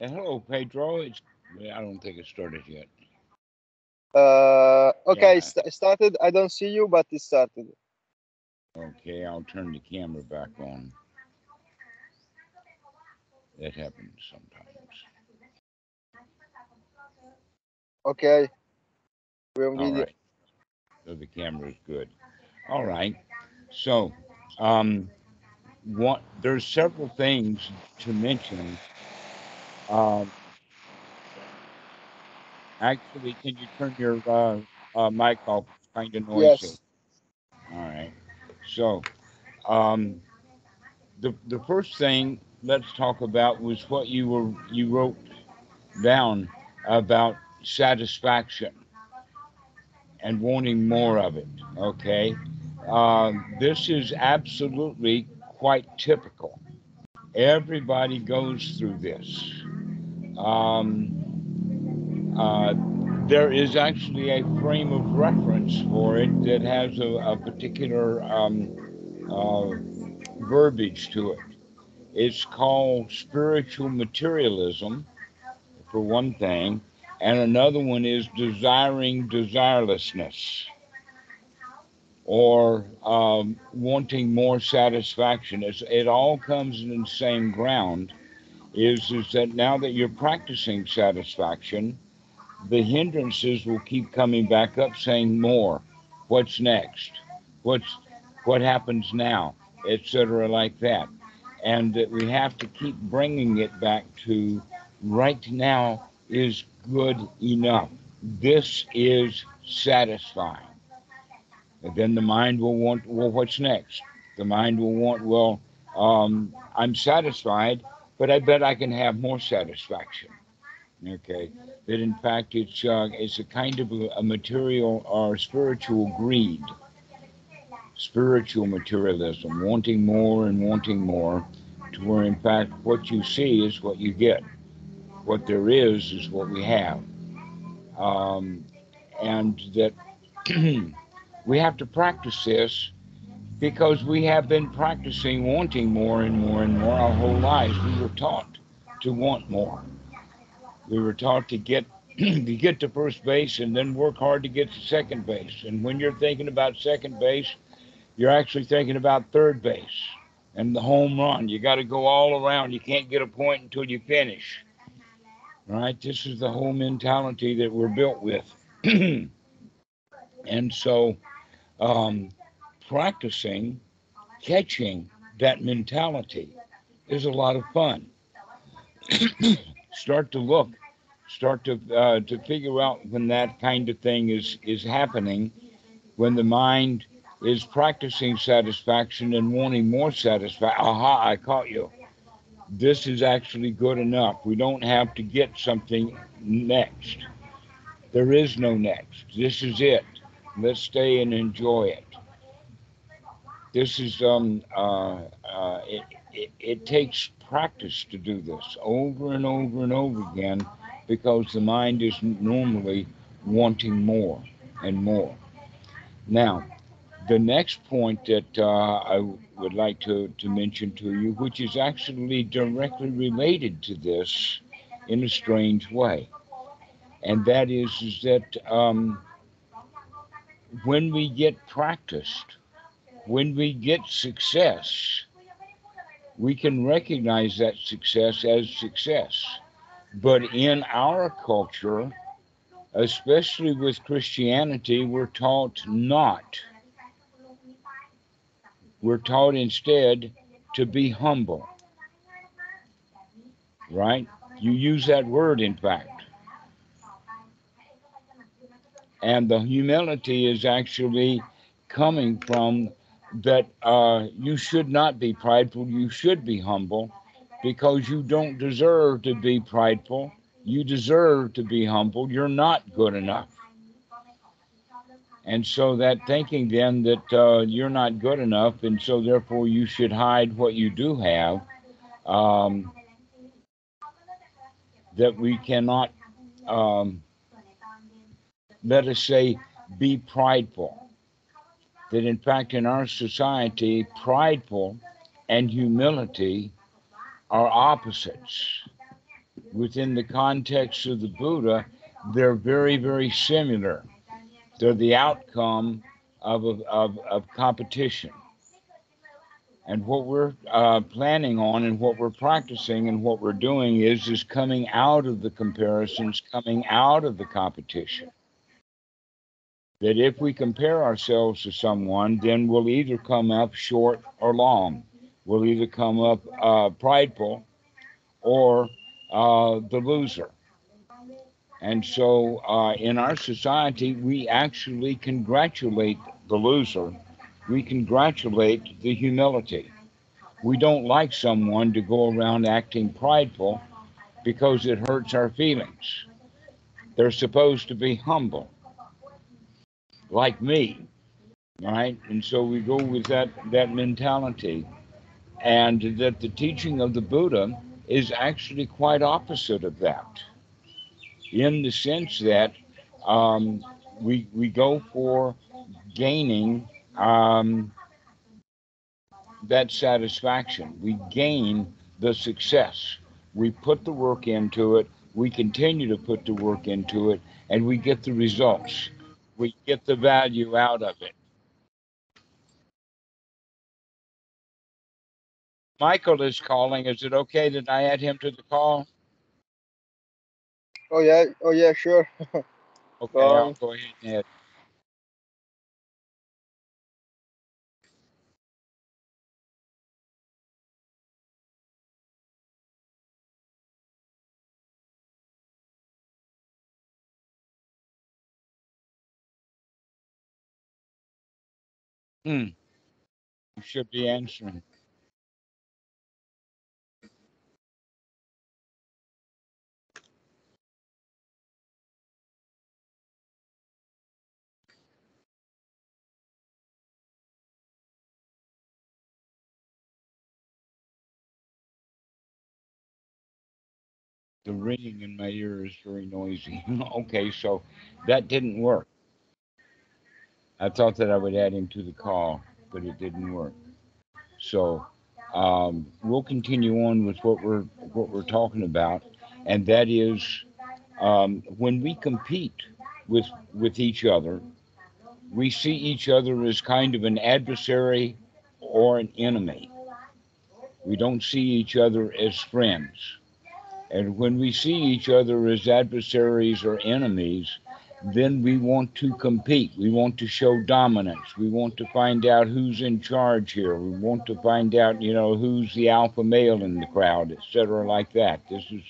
Uh, hello, Pedro. It's I don't think it started yet. Uh, okay, Yeah. st- started. I don't see you, but it started. Okay, I'll turn the camera back on. That happens sometimes. Okay. On All right. So the camera is good. All right. So, um, what there's several things to mention. Um, actually, can you turn your uh, uh, mic off? It's kind of noisy. Yes. All right. So, um, the the first thing let's talk about was what you were you wrote down about satisfaction and wanting more of it. Okay. Um, this is absolutely quite typical. Everybody goes through this. Um, uh, there is actually a frame of reference for it that has a, a particular um, uh, verbiage to it. It's called spiritual materialism, for one thing, and another one is desiring desirelessness or um, wanting more satisfaction. It's, it all comes in the same ground. Is is that now that you're practicing satisfaction, the hindrances will keep coming back up, saying more. What's next? What's what happens now, etc., like that, and that we have to keep bringing it back to right now is good enough. This is satisfying. And then the mind will want, well, what's next? The mind will want, well, um, I'm satisfied, but I bet I can have more satisfaction. Okay, that in fact it's uh, it's a kind of a, a material or spiritual greed, spiritual materialism, wanting more and wanting more, to where in fact what you see is what you get, what there is is what we have, um, and that we have to practice this because we have been practicing wanting more and more and more our whole lives. We were taught to want more. We were taught to get to get to first base and then work hard to get to second base. And when you're thinking about second base, you're actually thinking about third base and the home run. You got to go all around. You can't get a point until you finish. Right? This is the whole mentality that we're built with. and so um, practicing catching that mentality is a lot of fun. start to look, start to uh, to figure out when that kind of thing is is happening, when the mind is practicing satisfaction and wanting more satisfaction. Aha! I caught you. This is actually good enough. We don't have to get something next. There is no next. This is it. Let's stay and enjoy it. This is um uh, uh it, it, it takes practice to do this over and over and over again because the mind is normally wanting more and more. Now, the next point that uh, I would like to, to mention to you, which is actually directly related to this in a strange way, and that is, is that um, when we get practiced, when we get success, we can recognize that success as success. But in our culture, especially with Christianity, we're taught not. We're taught instead to be humble. Right? You use that word, in fact. And the humility is actually coming from that uh, you should not be prideful, you should be humble because you don't deserve to be prideful. You deserve to be humble. You're not good enough. And so that thinking then that uh, you're not good enough, and so therefore you should hide what you do have, um, that we cannot, um, let us say, be prideful. That in fact, in our society, prideful and humility are opposites. within the context of the Buddha, they're very, very similar. They're the outcome of, of, of, competition. And what we're uh, planning on and what we're practicing and what we're doing is is coming out of the comparisons, coming out of the competition. That if we compare ourselves to someone, then we'll either come up short or long. We'll either come up uh, prideful or uh, the loser. And so uh, in our society, we actually congratulate the loser. We congratulate the humility. We don't like someone to go around acting prideful because it hurts our feelings. They're supposed to be humble, like me, right? And so we go with that, that mentality. And that the teaching of the Buddha is actually quite opposite of that in the sense that um, we we go for gaining um, that satisfaction. We gain the success. We put the work into it. We continue to put the work into it, and we get the results. We get the value out of it. Michael is calling. Is it okay that I add him to the call? Oh yeah, oh yeah, sure. Okay, I'll Um, go ahead and add. Hmm, you should be answering. The ringing in my ear is very noisy. okay, so that didn't work. I thought that I would add him to the call, but it didn't work. So um, we'll continue on with what we're what we're talking about, and that is um, when we compete with with each other, we see each other as kind of an adversary or an enemy. We don't see each other as friends. And when we see each other as adversaries or enemies, then we want to compete. We want to show dominance. We want to find out who's in charge here. We want to find out, you know, who's the alpha male in the crowd, etc., like that. This is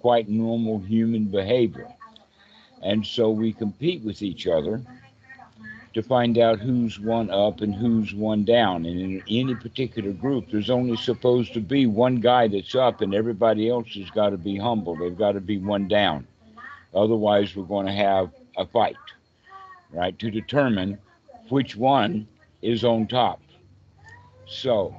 quite normal human behavior. And so we compete with each other to find out who's one up and who's one down. And in any particular group, there's only supposed to be one guy that's up, and everybody else has got to be humble. They've got to be one down. Otherwise, we're going to have a fight, right, to determine which one is on top. So,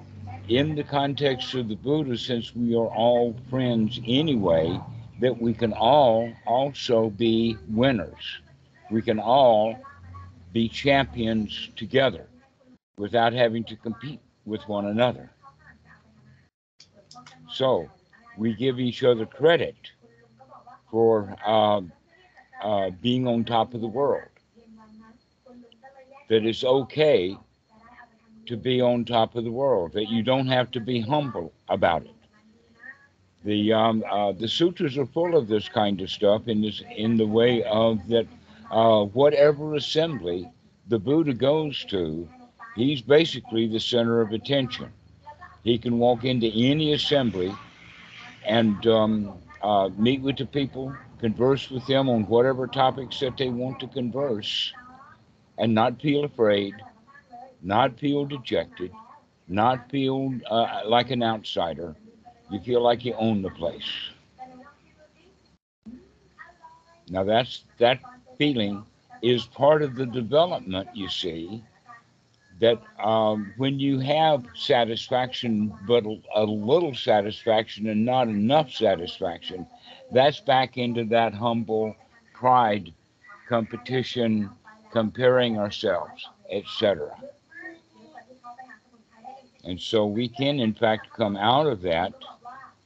in the context of the Buddha, since we are all friends anyway, that we can all also be winners. We can all be champions together without having to compete with one another. So we give each other credit for uh, uh, being on top of the world. That it's okay to be on top of the world. That you don't have to be humble about it. The um, uh, the sutras are full of this kind of stuff in this in the way of that uh, whatever assembly the Buddha goes to, he's basically the center of attention. He can walk into any assembly and um, uh, meet with the people, converse with them on whatever topics that they want to converse, and not feel afraid, not feel dejected, not feel uh, like an outsider. You feel like you own the place. Now that's that feeling is part of the development, you see, that um, when you have satisfaction, but a little satisfaction and not enough satisfaction, that's back into that humble pride, competition, comparing ourselves, etc. And so we can, in fact, come out of that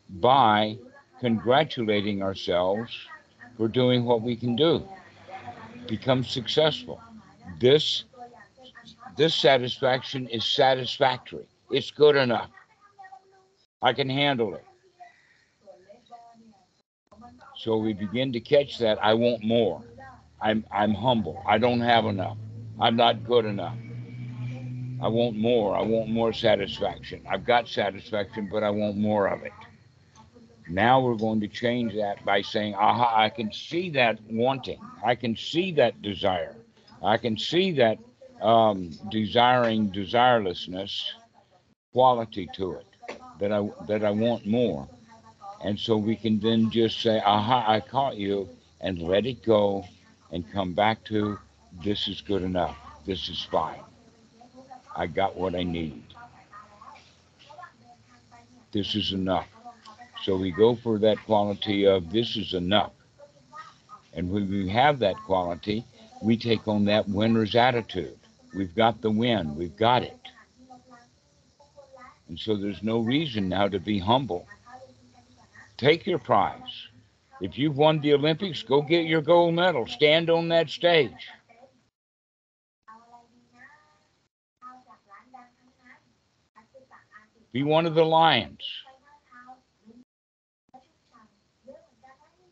by congratulating ourselves for doing what we can do, become successful. This this satisfaction is satisfactory. It's good enough. I can handle it. So we begin to catch that I want more. I'm I'm humble. I don't have enough. I'm not good enough. I want more. I want more satisfaction. I've got satisfaction, but I want more of it. Now we're going to change that by saying, aha, I can see that wanting. I can see that desire. I can see that um, desiring desirelessness quality to it that I that I want more. And so we can then just say, aha, I caught you and let it go and come back to this is good enough. This is fine. I got what I need. This is enough. So we go for that quality of this is enough. And when we have that quality, we take on that winner's attitude. We've got the win, we've got it. And so there's no reason now to be humble. Take your prize. If you've won the Olympics, go get your gold medal. Stand on that stage. Be one of the lions.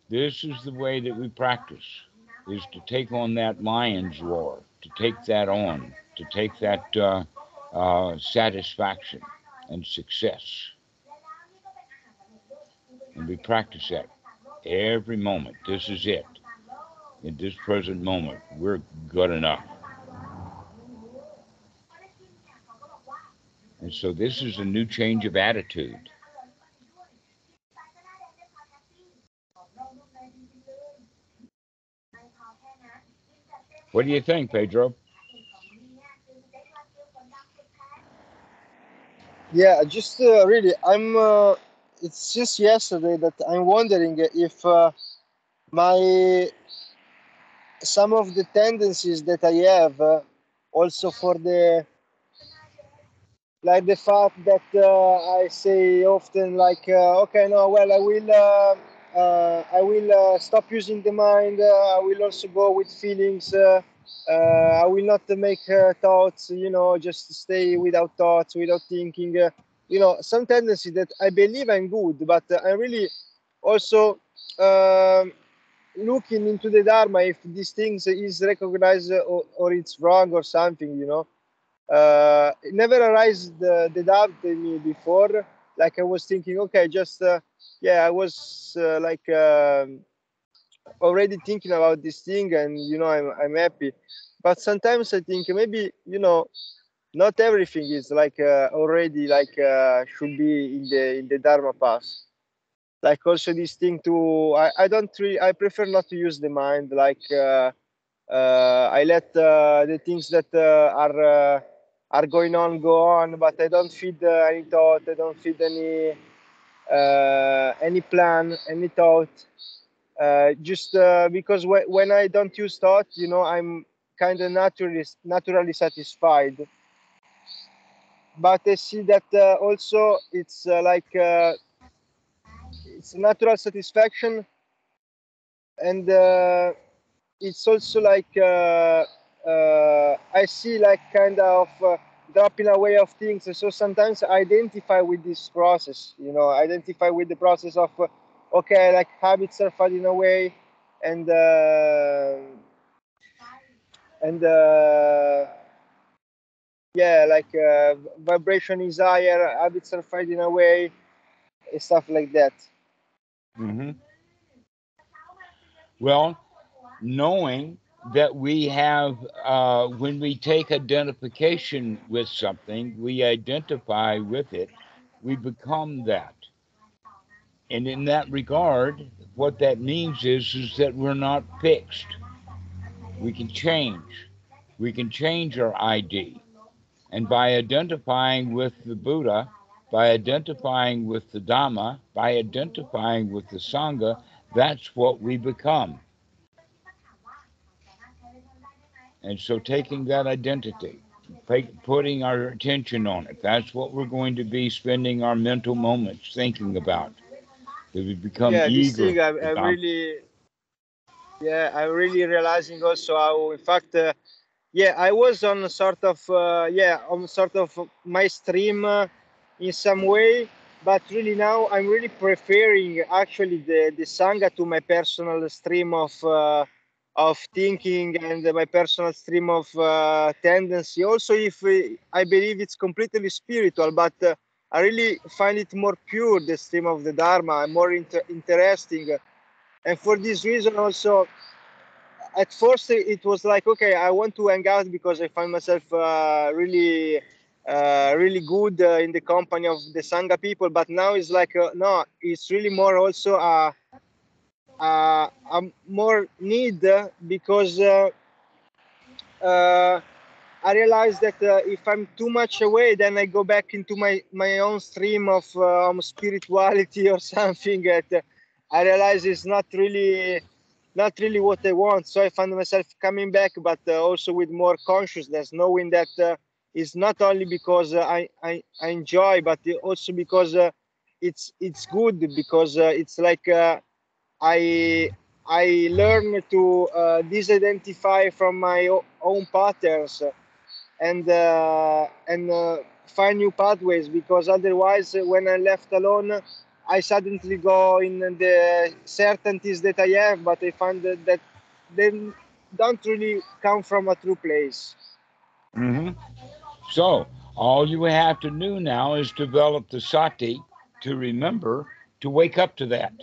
This is the way that we practice, is to take on that lion's roar, to take that on, to take that uh, uh, satisfaction and success. And we practice that every moment. This is it. In this present moment, we're good enough. And so this is a new change of attitude. What do you think, Pedro? Yeah, just uh, really, I'm. Uh, it's just yesterday that I'm wondering if uh, my some of the tendencies that I have, uh, also for the like the fact that uh, I say often like, uh, okay, no, well, I will, uh, uh I will stop using the mind. I will also go with feelings. I will not make thoughts. You know, just stay without thoughts, without thinking. You know, some tendency that I believe I'm good, but I'm really also um, looking into the dharma if these things is recognized or, or it's wrong or something. You know uh, it never arised the, the doubt in me before. Like I was thinking, okay, just uh, yeah, I was uh, like um, already thinking about this thing, and you know, I'm I'm happy. But sometimes I think maybe you know, not everything is like uh, already like uh, should be in the in the dharma path. Like also this thing to I, I don't really I prefer not to use the mind. Like uh, I let the things that are are going on go on, but I don't feed uh, any thought. I don't feed any uh, any plan, any thought. Uh, just uh, because wh- when I don't use thought, you know, I'm kind of naturally naturally satisfied. But I see that uh, also it's uh, like it's natural satisfaction, and it's also like uh, I see like kind of uh, dropping away of things. So sometimes I identify with this process, you know, identify with the process of, uh, okay, like habits are fading away and, uh, and, uh, yeah, like uh, vibration is higher, habits are fading away, stuff like that. Mm-hmm. Well, knowing that we have uh, when we take identification with something, we identify with it, we become that. And in that regard, what that means is, is that we're not fixed. We can change. We can change our ID. And by identifying with the Buddha, by identifying with the Dhamma, by identifying with the Sangha, that's what we become. And so taking that identity, putting our attention on it, that's what we're going to be spending our mental moments thinking about. that we become yeah, this eager. thing I, I really, yeah, I'm really realizing also how, in fact, uh, yeah, I was on sort of, uh, yeah, on sort of my stream uh, in some way, but really now I'm really preferring actually the the sangha to my personal stream of uh, of thinking and my personal stream of uh, tendency. Also, if uh, I believe it's completely spiritual, but uh, I really find it more pure, the stream of the Dharma, more inter- interesting. And for this reason, also, at first it was like, okay, I want to hang out because I find myself uh, really, uh, really good uh, in the company of the Sangha people. But now it's like, uh, no, it's really more also a, a, a more need uh, because uh, uh, I realize that uh, if I'm too much away, then I go back into my my own stream of uh, um, spirituality or something that uh, I realize is not really not really what I want. So I find myself coming back, but uh, also with more consciousness, knowing that uh, it's not only because uh, I, I I enjoy, but also because uh, it's it's good because uh, it's like uh, I I learn to disidentify from my own patterns and and find new pathways because otherwise when I'm left alone I suddenly go in the certainties that I have but I find that, that they don't really come from a true place hmm So all you have to do now is develop the sati to remember to wake up to that,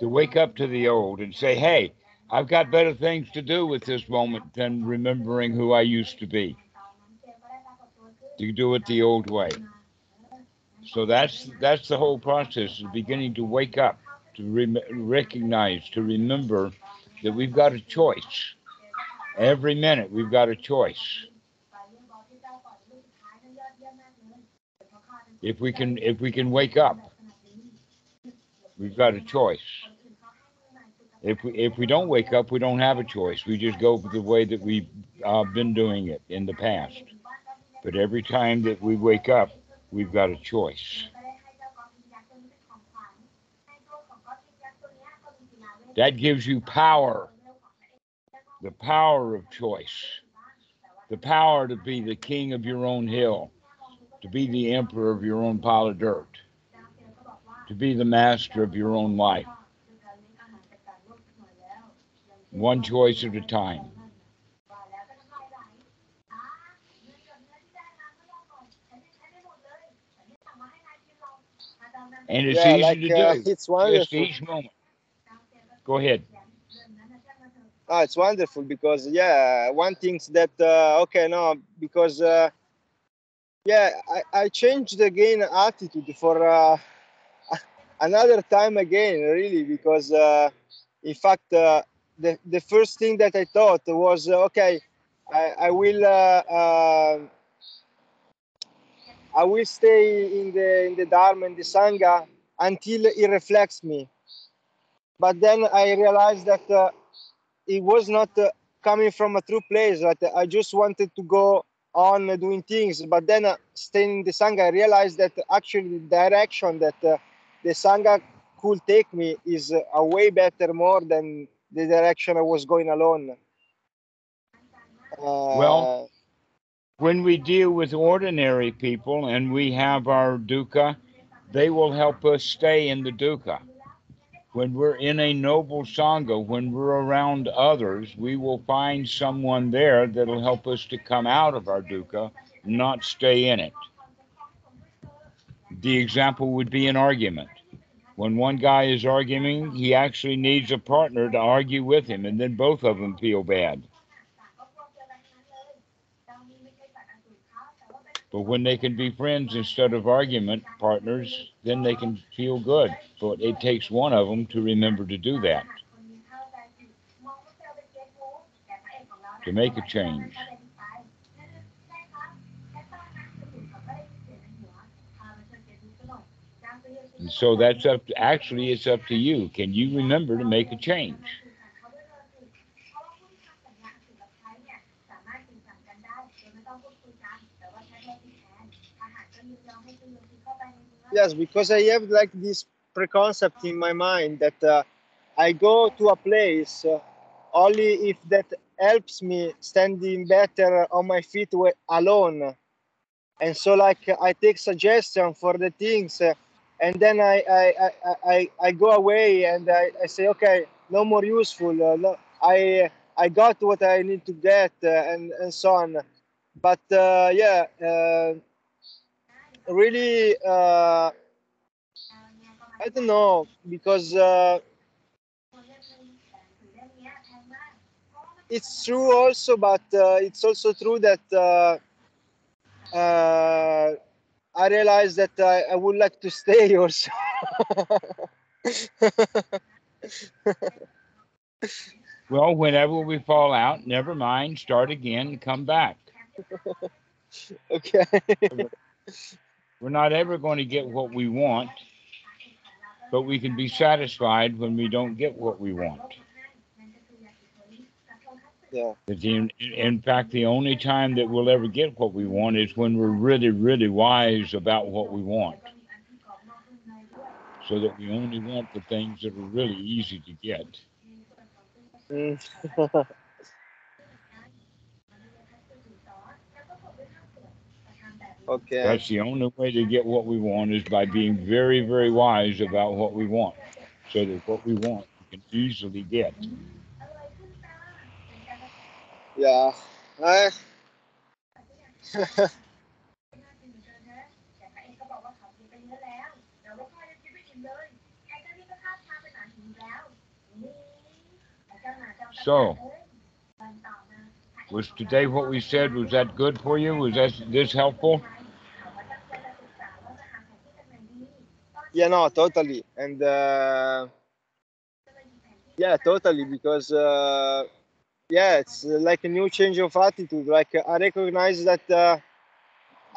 to wake up to the old and say, hey, I've got better things to do with this moment than remembering who I used to be. To do it the old way. So that's that's the whole process is beginning to wake up, to rem- recognize, to remember that we've got a choice. Every minute we've got a choice. if we can if we can wake up we've got a choice if we if we don't wake up we don't have a choice we just go the way that we've uh, been doing it in the past but every time that we wake up we've got a choice. That gives you power. The power of choice. The power to be the king of your own hill. To be the emperor of your own pile of dirt, to be the master of your own life. One choice at a time. And it's yeah easy like to uh, do. it's Just wonderful each moment. Go ahead. Ah, it's wonderful because yeah, one thinks that uh, okay, no, because uh, yeah, I, I changed again attitude for uh, another time again, really, because uh, in fact uh, the the first thing that I thought was uh, okay, I, I will uh, uh, I will stay in the in the Dharma and the Sangha until it reflects me. But then I realized that uh, it was not uh, coming from a true place. That I just wanted to go on doing things. But then uh, staying in the Sangha, I realized that actually the direction that uh, the Sangha could take me is uh, a way better more than the direction I was going alone. Uh, Well- When we deal with ordinary people and we have our dukkha, they will help us stay in the dukkha. When we're in a noble sangha, when we're around others, we will find someone there that'll help us to come out of our dukkha, not stay in it. The example would be an argument. When one guy is arguing, he actually needs a partner to argue with him, and then both of them feel bad. But when they can be friends instead of argument partners, then they can feel good. But it takes one of them to remember to do that, to make a change. And so that's up to, actually it's up to you. Can you remember to make a change? Yes, because I have like this preconcept in my mind that uh, I go to a place uh, only if that helps me standing better on my feet alone. And so, like, I take suggestion for the things, uh, and then I I, I, I, I go away and I, I say, okay, no more useful. Uh, no, I I got what I need to get, uh, and and so on. But uh, yeah, really, uh, I don't know because uh, it's true also, but uh, it's also true that uh, uh, I realize that I, I would like to stay also. Well, whenever we fall out, never mind, start again come back. okay. We're not ever going to get what we want, but we can be satisfied when we don't get what we want. yeah. In, in fact, the only time that we'll ever get what we want is when we're really, really wise about what we want. So that we only want the things that are really easy to get. Mm. okay. That's the only way to get what we want is by being very, very wise about what we want. So that what we want we can easily get. Yeah. I, ๆ So, was today what we said, was that good for you? Was that this helpful? Yeah, no, totally. And uh, yeah, totally. Because uh, yeah, it's uh, like a new change of attitude. Like uh, I recognize that uh,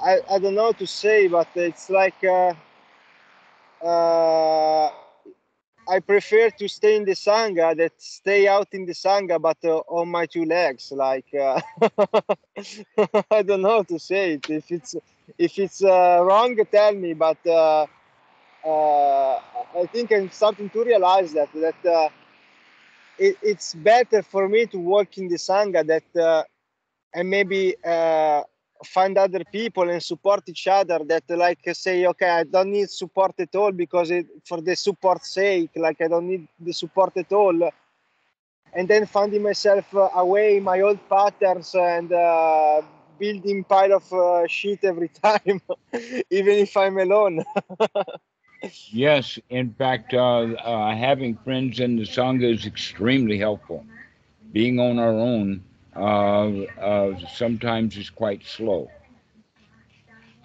I I don't know to say, but it's like uh, I prefer to stay in the sangha that stay out in the sangha, but on my two legs. Like I don't know how to say it. If it's if it's wrong, tell me. But I think I'm starting to realize that that uh, it, it's better for me to work in the sangha that uh, and maybe uh, find other people and support each other that like say okay i don't need support at all because it, for the support sake like i don't need the support at all. And then finding myself uh, away my old patterns and uh, building pile of uh, shit every time even if i'm alone Yes, in fact, uh, uh, having friends in the Sangha is extremely helpful. Being on our own uh, uh, sometimes is quite slow.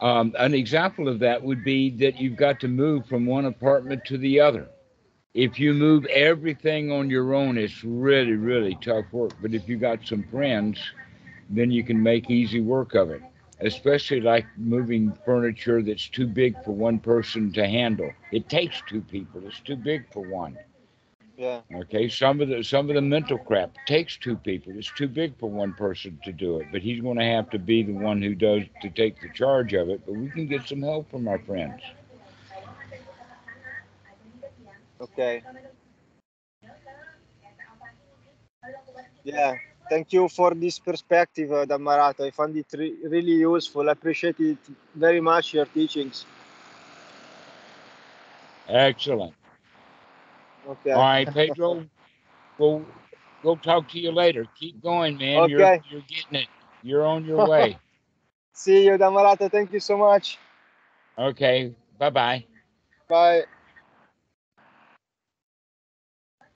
Um, an example of that would be that you've got to move from one apartment to the other. If you move everything on your own, it's really, really tough work. But if you got some friends, then you can make easy work of it especially like moving furniture that's too big for one person to handle. It takes two people. It's too big for one. yeah Okay, some of the some of the mental crap takes two people. It's too big for one person to do it. But he's going to have to be the one who does to take the charge of it. But we can get some help from our friends. okay yeah thank you for this perspective uh, Dhammarato. i found it re- really useful i appreciate it very much your teachings Excellent. okay All right, Pedro. We'll we'll talk to you later. Keep going, man. You're Okay. you're getting it. You're on your way. see you Dhammarato. thank you so much Okay. Bye bye. bye